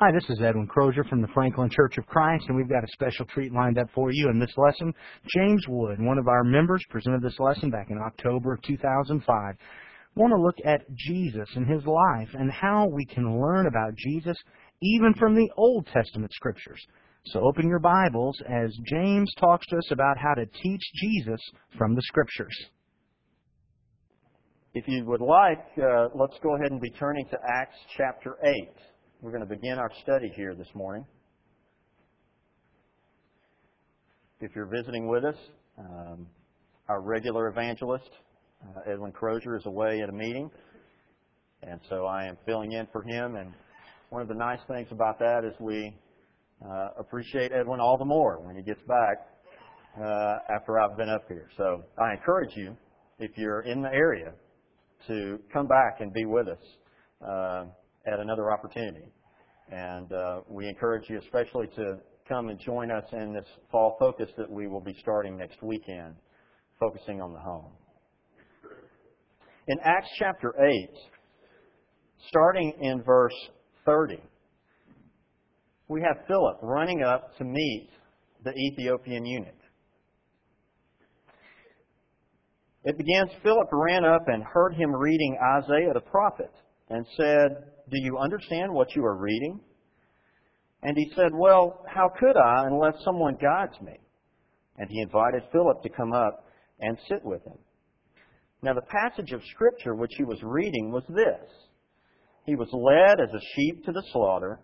Hi, this is Edwin Crozier from the Franklin Church of Christ, and we've got a special treat lined up for you in this lesson. James Wood, one of our members, presented this lesson back in October of 2005. We want to look at Jesus and his life and how we can learn about Jesus even from the Old Testament scriptures. So open your Bibles as James talks to us about how to teach Jesus from the scriptures. If you would like, uh, let's go ahead and be turning to Acts chapter 8. We're going to begin our study here this morning. If you're visiting with us, um, our regular evangelist, uh, Edwin Crozier, is away at a meeting, and so I am filling in for him. And one of the nice things about that is we uh, appreciate Edwin all the more when he gets back uh, after I've been up here. So I encourage you, if you're in the area, to come back and be with us uh, at another opportunity. And uh, we encourage you especially to come and join us in this fall focus that we will be starting next weekend, focusing on the home. In Acts chapter 8, starting in verse 30, we have Philip running up to meet the Ethiopian eunuch. It begins Philip ran up and heard him reading Isaiah the prophet and said, Do you understand what you are reading? And he said, Well, how could I unless someone guides me? And he invited Philip to come up and sit with him. Now, the passage of Scripture which he was reading was this He was led as a sheep to the slaughter,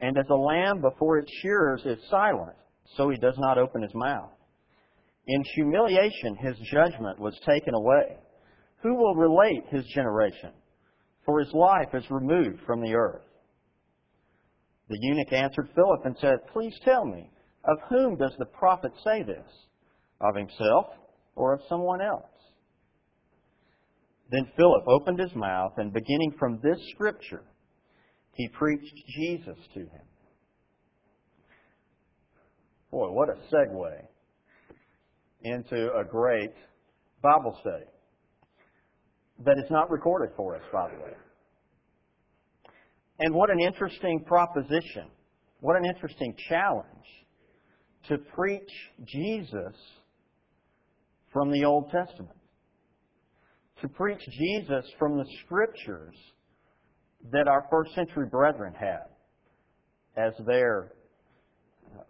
and as a lamb before its shearers is silent, so he does not open his mouth. In humiliation, his judgment was taken away. Who will relate his generation? For his life is removed from the earth. The eunuch answered Philip and said, Please tell me, of whom does the prophet say this? Of himself or of someone else? Then Philip opened his mouth, and beginning from this scripture, he preached Jesus to him. Boy, what a segue into a great Bible study that is not recorded for us, by the way. And what an interesting proposition. What an interesting challenge to preach Jesus from the Old Testament. To preach Jesus from the Scriptures that our first century brethren had as their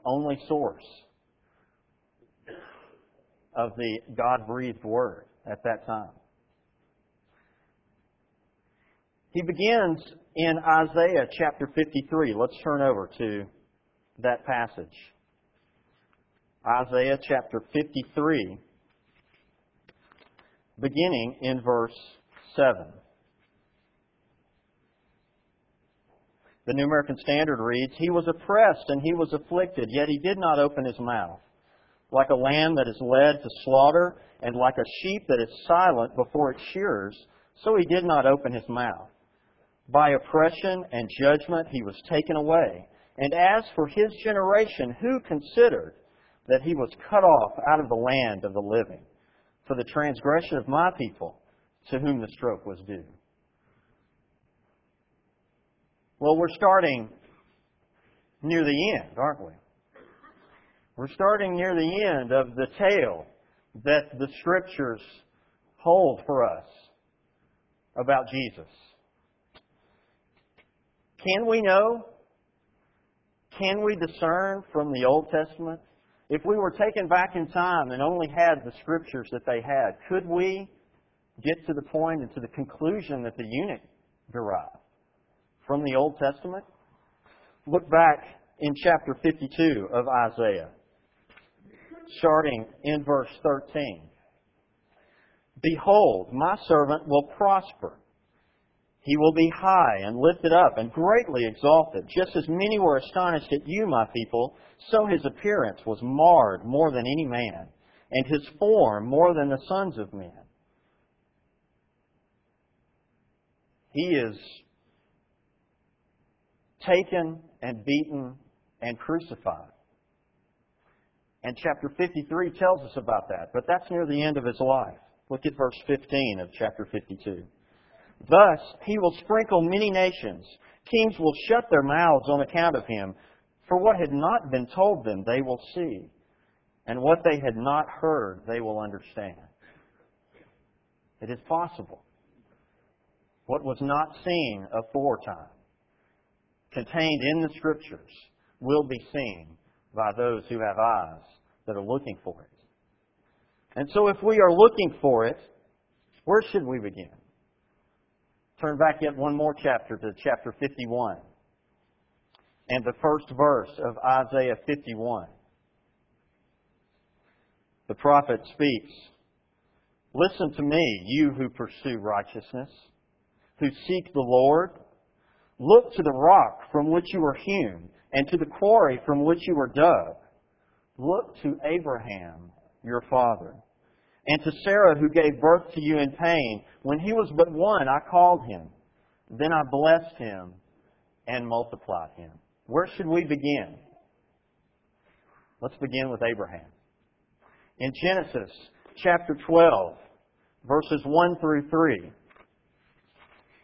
only source of the God breathed Word at that time. He begins in Isaiah chapter 53. Let's turn over to that passage. Isaiah chapter 53, beginning in verse 7. The New American Standard reads, He was oppressed and he was afflicted, yet he did not open his mouth. Like a lamb that is led to slaughter, and like a sheep that is silent before its shearers, so he did not open his mouth. By oppression and judgment he was taken away. And as for his generation, who considered that he was cut off out of the land of the living for the transgression of my people, to whom the stroke was due? Well, we're starting near the end, aren't we? We're starting near the end of the tale that the Scriptures hold for us about Jesus. Can we know? Can we discern from the Old Testament? If we were taken back in time and only had the Scriptures that they had, could we get to the point and to the conclusion that the eunuch derived from the Old Testament? Look back in chapter 52 of Isaiah starting in verse 13. Behold, my servant will prosper. He will be high and lifted up and greatly exalted. Just as many were astonished at you, my people, so his appearance was marred more than any man, and his form more than the sons of men. He is taken and beaten and crucified. And chapter 53 tells us about that, but that's near the end of his life. Look at verse 15 of chapter 52. Thus he will sprinkle many nations, Kings will shut their mouths on account of him. For what had not been told them, they will see. And what they had not heard, they will understand. It is possible. What was not seen aforetime, contained in the Scriptures, will be seen by those who have eyes that are looking for it. And so if we are looking for it, where should we begin? Turn back yet one more chapter to chapter 51 and the first verse of Isaiah 51. The prophet speaks, Listen to me, you who pursue righteousness, who seek the Lord. Look to the rock from which you were hewn, and to the quarry from which you were dug. Look to Abraham, your father, and to Sarah, who gave birth to you in pain. When he was but one, I called him. Then I blessed him and multiplied him. Where should we begin? Let's begin with Abraham. In Genesis chapter 12, verses 1 through 3,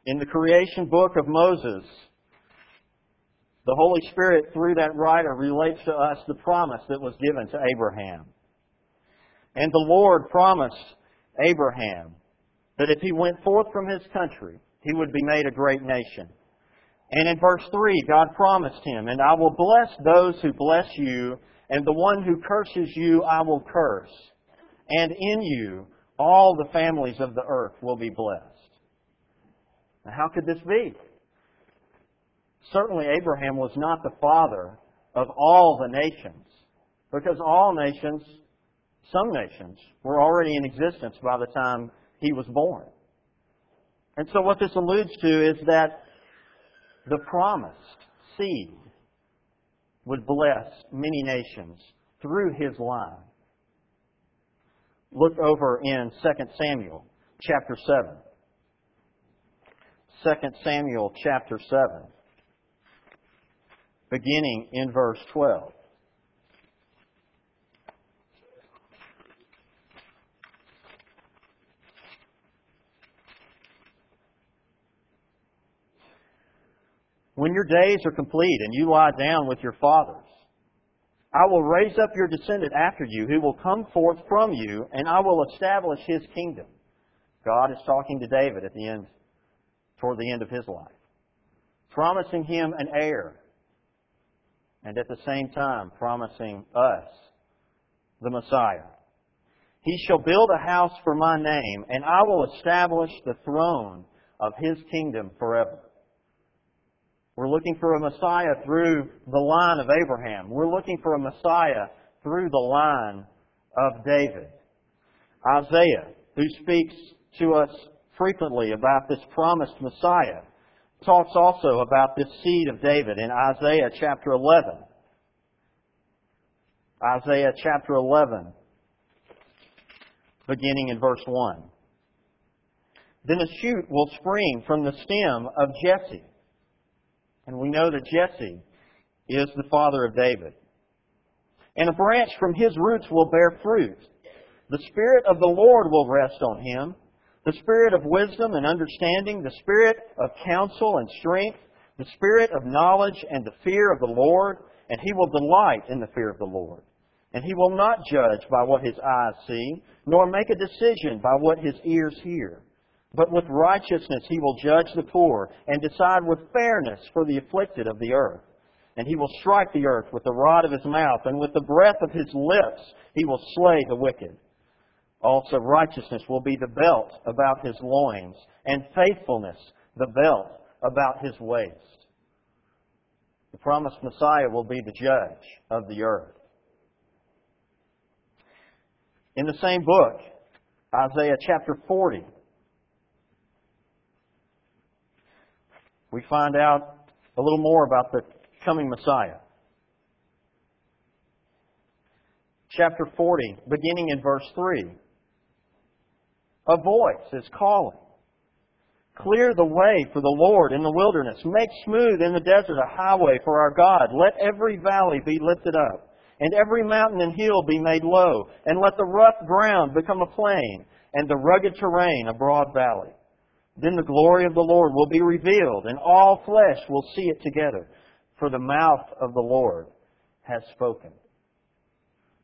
in the creation book of Moses, the Holy Spirit, through that writer, relates to us the promise that was given to Abraham. And the Lord promised Abraham that if he went forth from his country, he would be made a great nation. And in verse 3, God promised him, And I will bless those who bless you, and the one who curses you I will curse. And in you all the families of the earth will be blessed. Now, how could this be? Certainly, Abraham was not the father of all the nations, because all nations, some nations, were already in existence by the time he was born. And so, what this alludes to is that the promised seed would bless many nations through his line. Look over in 2 Samuel chapter 7. 2 Samuel chapter 7, beginning in verse 12. When your days are complete and you lie down with your fathers, I will raise up your descendant after you, who will come forth from you, and I will establish his kingdom. God is talking to David at the end, toward the end of his life, promising him an heir, and at the same time promising us the Messiah. He shall build a house for my name, and I will establish the throne of his kingdom forever. We're looking for a Messiah through the line of Abraham. We're looking for a Messiah through the line of David. Isaiah, who speaks to us frequently about this promised Messiah, talks also about this seed of David in Isaiah chapter 11. Isaiah chapter 11, beginning in verse 1. Then a shoot will spring from the stem of Jesse and we know that Jesse is the father of David. And a branch from his roots will bear fruit. The Spirit of the Lord will rest on him. The Spirit of wisdom and understanding, the Spirit of counsel and strength, the Spirit of knowledge and the fear of the Lord, and he will delight in the fear of the Lord. And he will not judge by what his eyes see, nor make a decision by what his ears hear. But with righteousness he will judge the poor, and decide with fairness for the afflicted of the earth. And he will strike the earth with the rod of his mouth, and with the breath of his lips he will slay the wicked. Also righteousness will be the belt about his loins, and faithfulness the belt about his waist. The promised Messiah will be the judge of the earth. In the same book, Isaiah chapter 40, we find out a little more about the coming Messiah. Chapter 40, beginning in verse 3. A voice is calling. Clear the way for the Lord in the wilderness. Make smooth in the desert a highway for our God. Let every valley be lifted up, and every mountain and hill be made low, and let the rough ground become a plain, and the rugged terrain a broad valley. Then the glory of the Lord will be revealed, and all flesh will see it together, for the mouth of the Lord has spoken.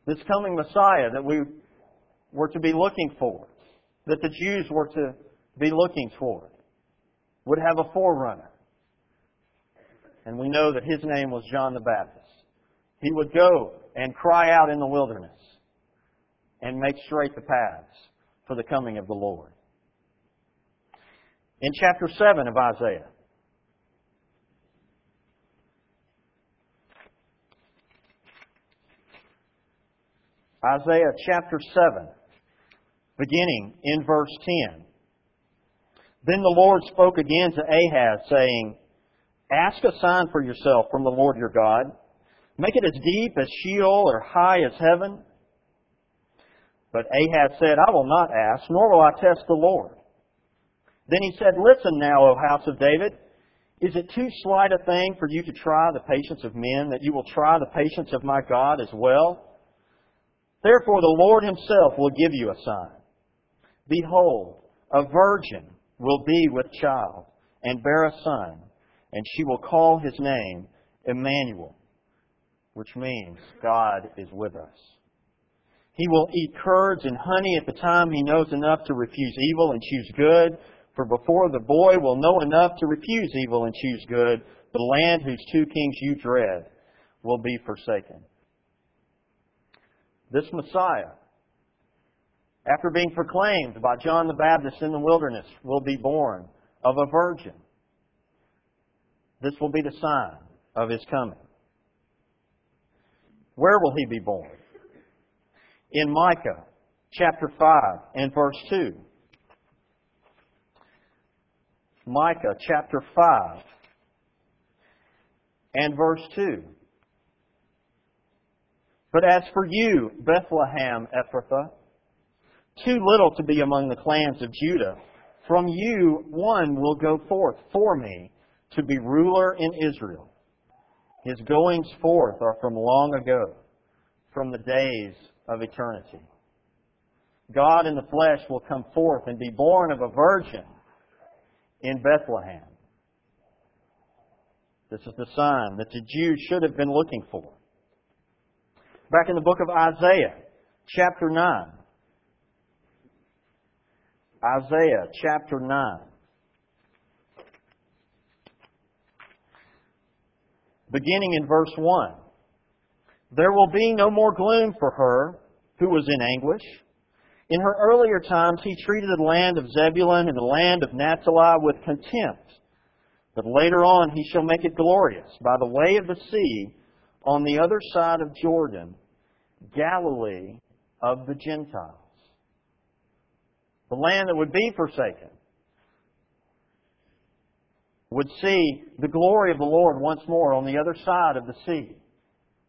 This coming Messiah that we were to be looking for, that the Jews were to be looking for, would have a forerunner. And we know that his name was John the Baptist. He would go and cry out in the wilderness and make straight the paths for the coming of the Lord. In chapter 7 of Isaiah, Isaiah chapter 7, beginning in verse 10. Then the Lord spoke again to Ahaz, saying, Ask a sign for yourself from the Lord your God. Make it as deep as Sheol or high as heaven. But Ahaz said, I will not ask, nor will I test the Lord. Then he said, Listen now, O house of David. Is it too slight a thing for you to try the patience of men, that you will try the patience of my God as well? Therefore the Lord himself will give you a sign. Behold, a virgin will be with child, and bear a son, and she will call his name Emmanuel, which means God is with us. He will eat curds and honey at the time he knows enough to refuse evil and choose good. For before the boy will know enough to refuse evil and choose good, the land whose two kings you dread will be forsaken. This Messiah, after being proclaimed by John the Baptist in the wilderness, will be born of a virgin. This will be the sign of his coming. Where will he be born? in Micah chapter 5 and verse 2. Micah chapter 5 and verse 2. But as for you, Bethlehem Ephrathah, too little to be among the clans of Judah, from you one will go forth for me to be ruler in Israel. His goings forth are from long ago, from the days of eternity. God in the flesh will come forth and be born of a virgin in Bethlehem. This is the sign that the Jews should have been looking for. Back in the book of Isaiah, chapter 9. Isaiah chapter 9. Beginning in verse 1. There will be no more gloom for her who was in anguish. In her earlier times, he treated the land of Zebulun and the land of Naphtali with contempt. But later on, he shall make it glorious by the way of the sea on the other side of Jordan, Galilee of the Gentiles. The land that would be forsaken would see the glory of the Lord once more on the other side of the sea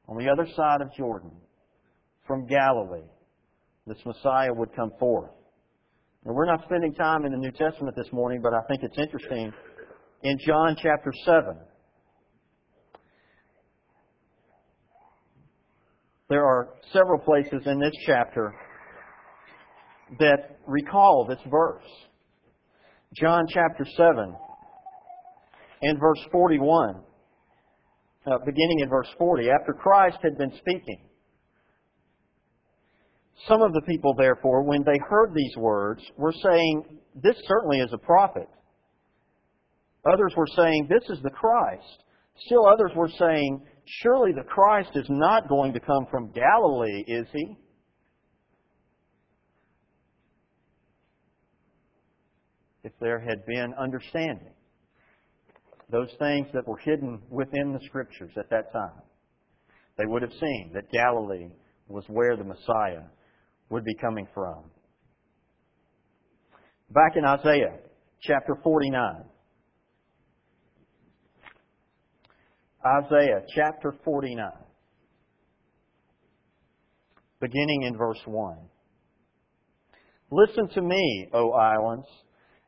on the other side of Jordan, from Galilee, this Messiah would come forth. And we're not spending time in the New Testament this morning, but I think it's interesting. In John chapter 7, there are several places in this chapter that recall this verse. John chapter 7 and verse 41 uh, beginning in verse 40, after Christ had been speaking. Some of the people, therefore, when they heard these words, were saying, This certainly is a prophet. Others were saying, This is the Christ. Still others were saying, Surely the Christ is not going to come from Galilee, is he? If there had been understanding those things that were hidden within the Scriptures at that time. They would have seen that Galilee was where the Messiah would be coming from. Back in Isaiah chapter 49. Isaiah chapter 49. Beginning in verse 1. Listen to me, O islands,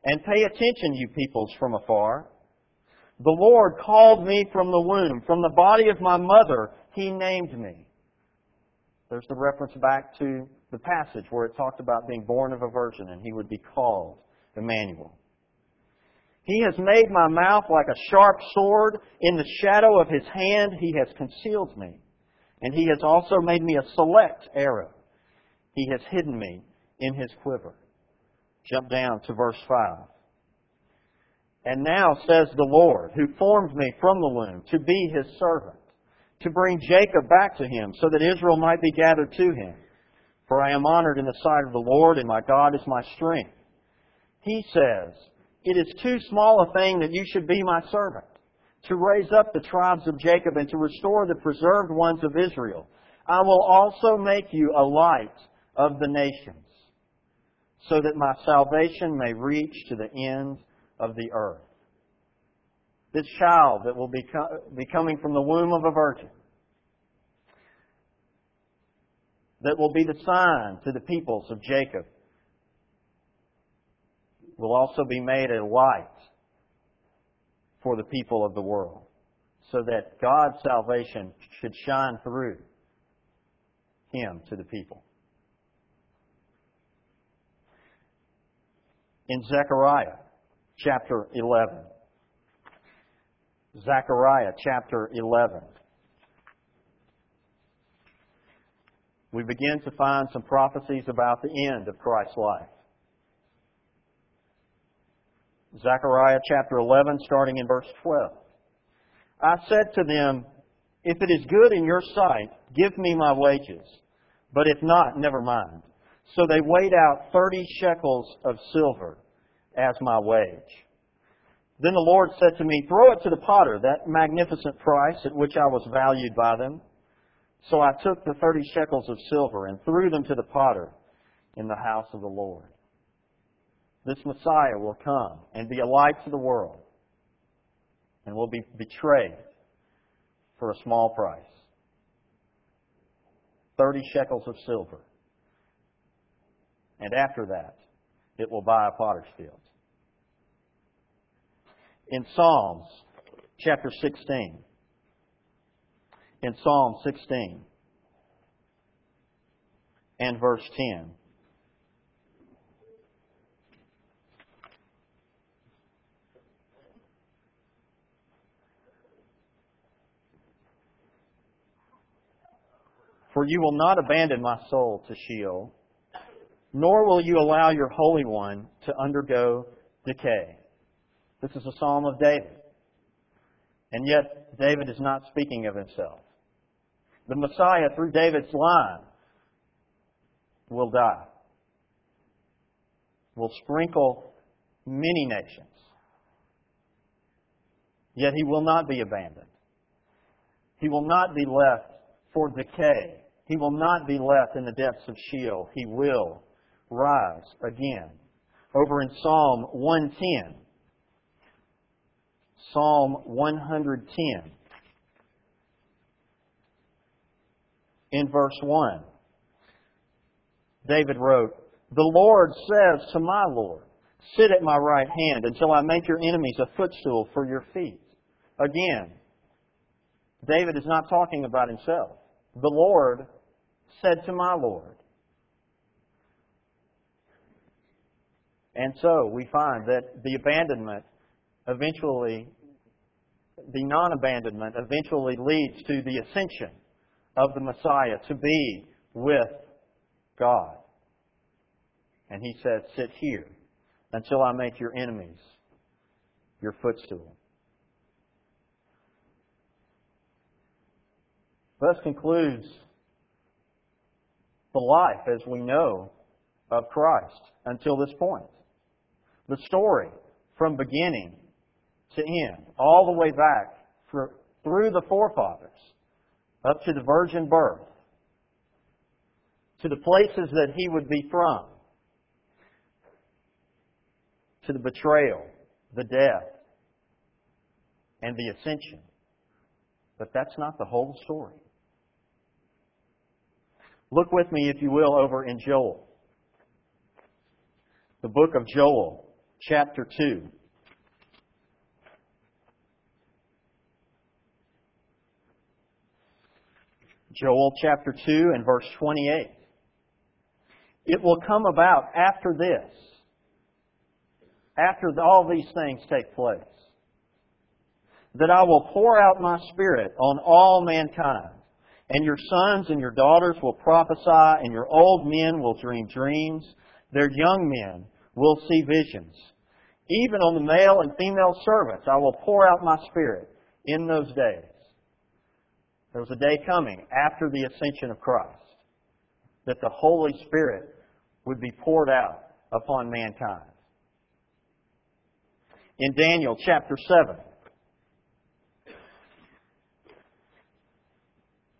and pay attention, you peoples from afar. The Lord called me from the womb. From the body of my mother, He named me. There's the reference back to the passage where it talked about being born of a virgin and He would be called Emmanuel. He has made my mouth like a sharp sword. In the shadow of his hand he has concealed me. And he has also made me a select arrow. He has hidden me in his quiver. Jump down to verse 5. And now says the Lord, who formed me from the womb to be his servant, to bring Jacob back to him, so that Israel might be gathered to him. For I am honored in the sight of the Lord, and my God is my strength. He says, It is too small a thing that you should be my servant, to raise up the tribes of Jacob and to restore the preserved ones of Israel. I will also make you a light of the nations, so that my salvation may reach to the ends of the earth. This child that will be, coming from the womb of a virgin, that will be the sign to the peoples of Jacob, will also be made a light for the people of the world, so that God's salvation should shine through him to the people. In Zechariah, chapter 11. Zechariah chapter 11. We begin to find some prophecies about the end of Christ's life. Zechariah chapter 11, starting in verse 12. I said to them, If it is good in your sight, give me my wages. But if not, never mind. So they weighed out thirty shekels of silver as my wage. Then the Lord said to me, Throw it to the potter, that magnificent price at which I was valued by them. So I took the thirty shekels of silver and threw them to the potter in the house of the Lord. This Messiah will come and be a light to the world and will be betrayed for a small price. Thirty shekels of silver. And after that, it will buy a potter's field. In Psalms chapter 16, in Psalm 16 and verse 10, For you will not abandon my soul to Sheol nor will you allow your Holy One to undergo decay. This is a psalm of David. And yet, David is not speaking of himself. The Messiah, through David's line, will die, will sprinkle many nations. Yet he will not be abandoned. He will not be left for decay. He will not be left in the depths of Sheol. He will rise again. Over in Psalm 110. Psalm 110. In verse 1, David wrote, The Lord says to my Lord, Sit at my right hand until I make your enemies a footstool for your feet. Again, David is not talking about himself. The Lord said to my Lord, And so we find that the abandonment eventually, the non abandonment eventually leads to the ascension of the Messiah to be with God. And he said, Sit here until I make your enemies your footstool. Thus concludes the life as we know of Christ until this point the story from beginning to end, all the way back through the forefathers, up to the virgin birth, to the places that he would be from, to the betrayal, the death, and the ascension. But that's not the whole story. Look with me, if you will, over in Joel. The book of Joel chapter 2. Joel chapter 2 and verse 28. It will come about after this after all these things take place, that I will pour out my Spirit on all mankind, and your sons and your daughters will prophesy, and your old men will dream dreams, their young men will see visions. Even on the male and female servants I will pour out my Spirit in those days. There was a day coming after the ascension of Christ that the Holy Spirit would be poured out upon mankind. In Daniel chapter 7,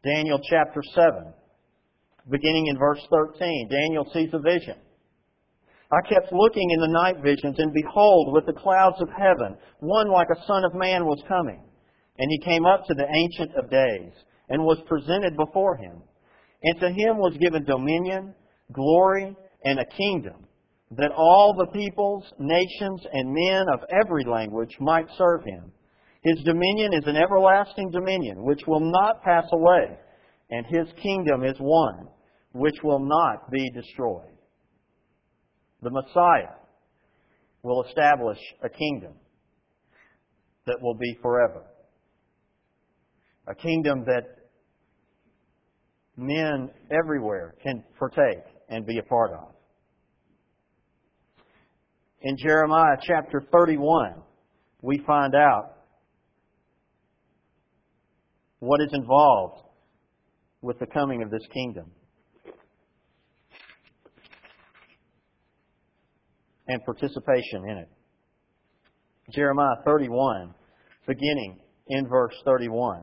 Daniel chapter 7, beginning in verse 13, Daniel sees a vision. I kept looking in the night visions, and behold, with the clouds of heaven, one like a son of man was coming. And he came up to the Ancient of Days, and was presented before him. And to him was given dominion, glory, and a kingdom, that all the peoples, nations, and men of every language might serve him. His dominion is an everlasting dominion, which will not pass away, and his kingdom is one, which will not be destroyed. The Messiah will establish a kingdom that will be forever. A kingdom that men everywhere can partake and be a part of. In Jeremiah chapter 31, we find out what is involved with the coming of this kingdom. And participation in it. Jeremiah 31, beginning in verse 31.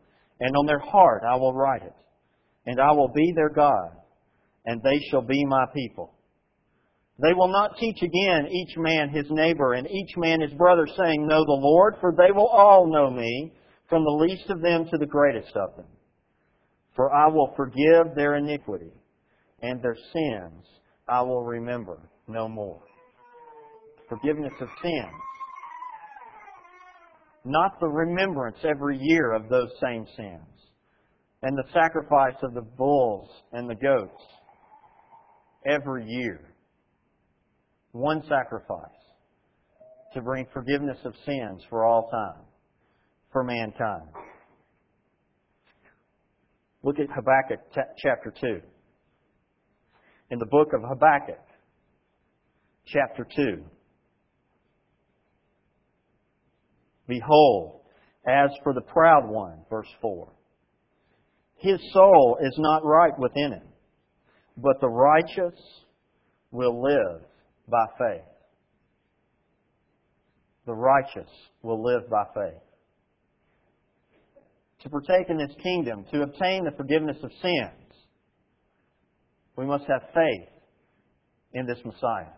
and on their heart I will write it. And I will be their God, and they shall be my people. They will not teach again each man his neighbor and each man his brother, saying, Know the Lord, for they will all know me, from the least of them to the greatest of them. For I will forgive their iniquity, and their sins I will remember no more. Forgiveness of sins not the remembrance every year of those same sins, and the sacrifice of the bulls and the goats every year. One sacrifice to bring forgiveness of sins for all time, for mankind. Look at Habakkuk chapter 2. In the book of Habakkuk, chapter 2. Behold, as for the proud one, verse 4, his soul is not right within him, but the righteous will live by faith. The righteous will live by faith. To partake in this kingdom, to obtain the forgiveness of sins, we must have faith in this Messiah.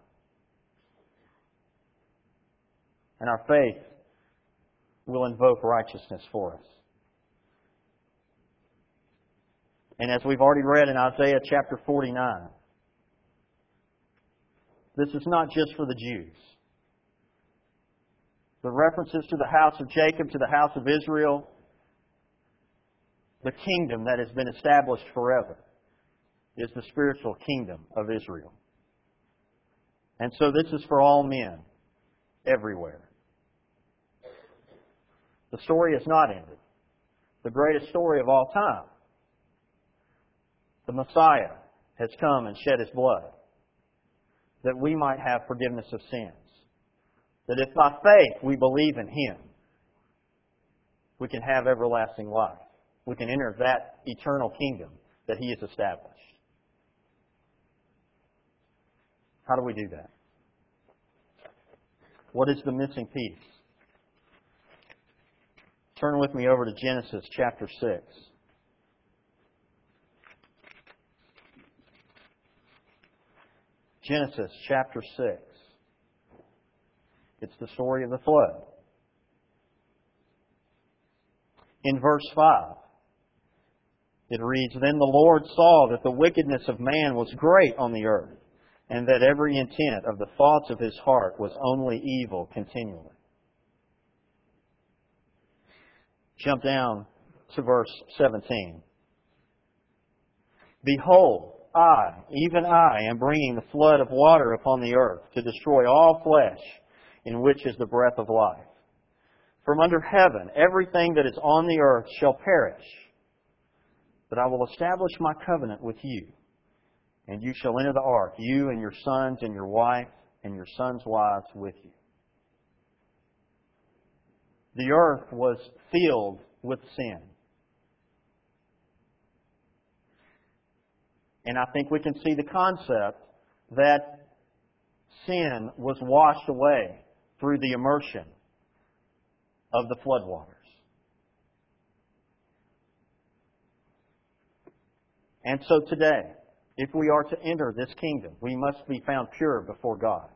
And our faith will invoke righteousness for us. And as we've already read in Isaiah chapter 49, this is not just for the Jews. The references to the house of Jacob, to the house of Israel, the kingdom that has been established forever is the spiritual kingdom of Israel. And so this is for all men everywhere. The story has not ended. The greatest story of all time. The Messiah has come and shed his blood that we might have forgiveness of sins. That if by faith we believe in him, we can have everlasting life. We can enter that eternal kingdom that he has established. How do we do that? What is the missing piece? Turn with me over to Genesis chapter 6. Genesis chapter 6. It's the story of the flood. In verse 5, it reads, Then the Lord saw that the wickedness of man was great on the earth, and that every intent of the thoughts of his heart was only evil continually. Jump down to verse 17. Behold, I, even I, am bringing the flood of water upon the earth to destroy all flesh in which is the breath of life. From under heaven, everything that is on the earth shall perish. But I will establish my covenant with you, and you shall enter the ark, you and your sons and your wife and your sons' wives with you. The earth was filled with sin. And I think we can see the concept that sin was washed away through the immersion of the floodwaters. And so today, if we are to enter this kingdom, we must be found pure before God.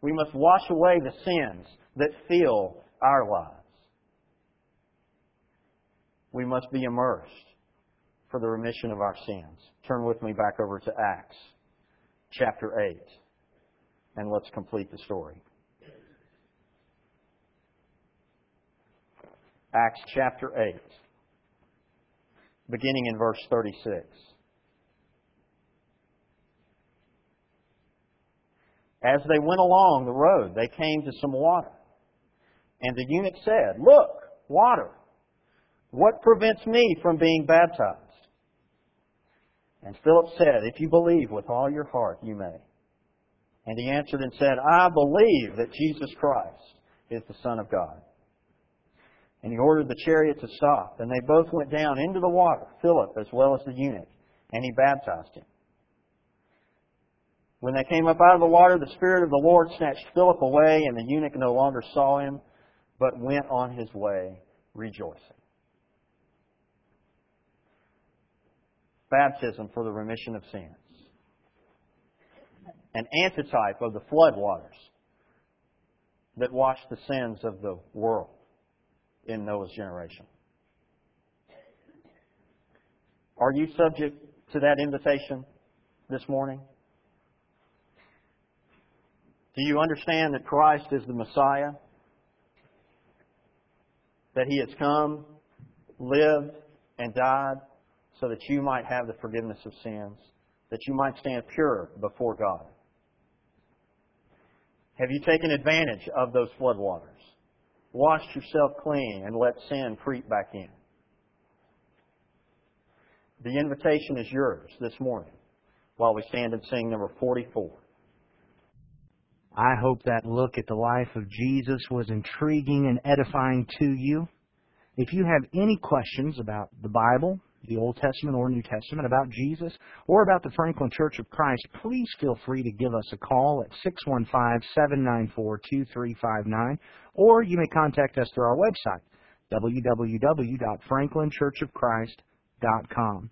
We must wash away the sins that fill our lives. We must be immersed for the remission of our sins. Turn with me back over to Acts chapter 8, and let's complete the story. Acts chapter 8, beginning in verse 36. As they went along the road, they came to some water. And the eunuch said, Look, water. What prevents me from being baptized? And Philip said, If you believe with all your heart, you may. And he answered and said, I believe that Jesus Christ is the Son of God. And he ordered the chariot to stop, and they both went down into the water, Philip as well as the eunuch, and he baptized him. When they came up out of the water, the Spirit of the Lord snatched Philip away, and the eunuch no longer saw him, but went on his way rejoicing. Baptism for the remission of sins. An antitype of the flood waters that washed the sins of the world in Noah's generation. Are you subject to that invitation this morning? Do you understand that Christ is the Messiah? That He has come, lived, and died so that you might have the forgiveness of sins, that you might stand pure before God? Have you taken advantage of those floodwaters? Washed yourself clean and let sin creep back in. The invitation is yours this morning while we stand and sing number 44. I hope that look at the life of Jesus was intriguing and edifying to you. If you have any questions about the Bible, the Old Testament or New Testament, about Jesus, or about the Franklin Church of Christ, please feel free to give us a call at 615-794-2359, or you may contact us through our website, www.franklinchurchofchrist.com.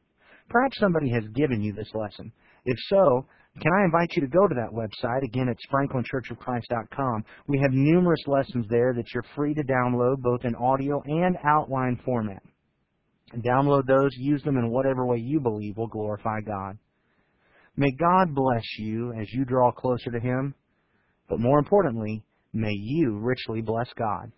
Perhaps somebody has given you this lesson. If so, can I invite you to go to that website? Again, it's franklinchurchofchrist.com. We have numerous lessons there that you're free to download both in audio and outline format. Download those, use them in whatever way you believe will glorify God. May God bless you as you draw closer to Him, but more importantly, may you richly bless God.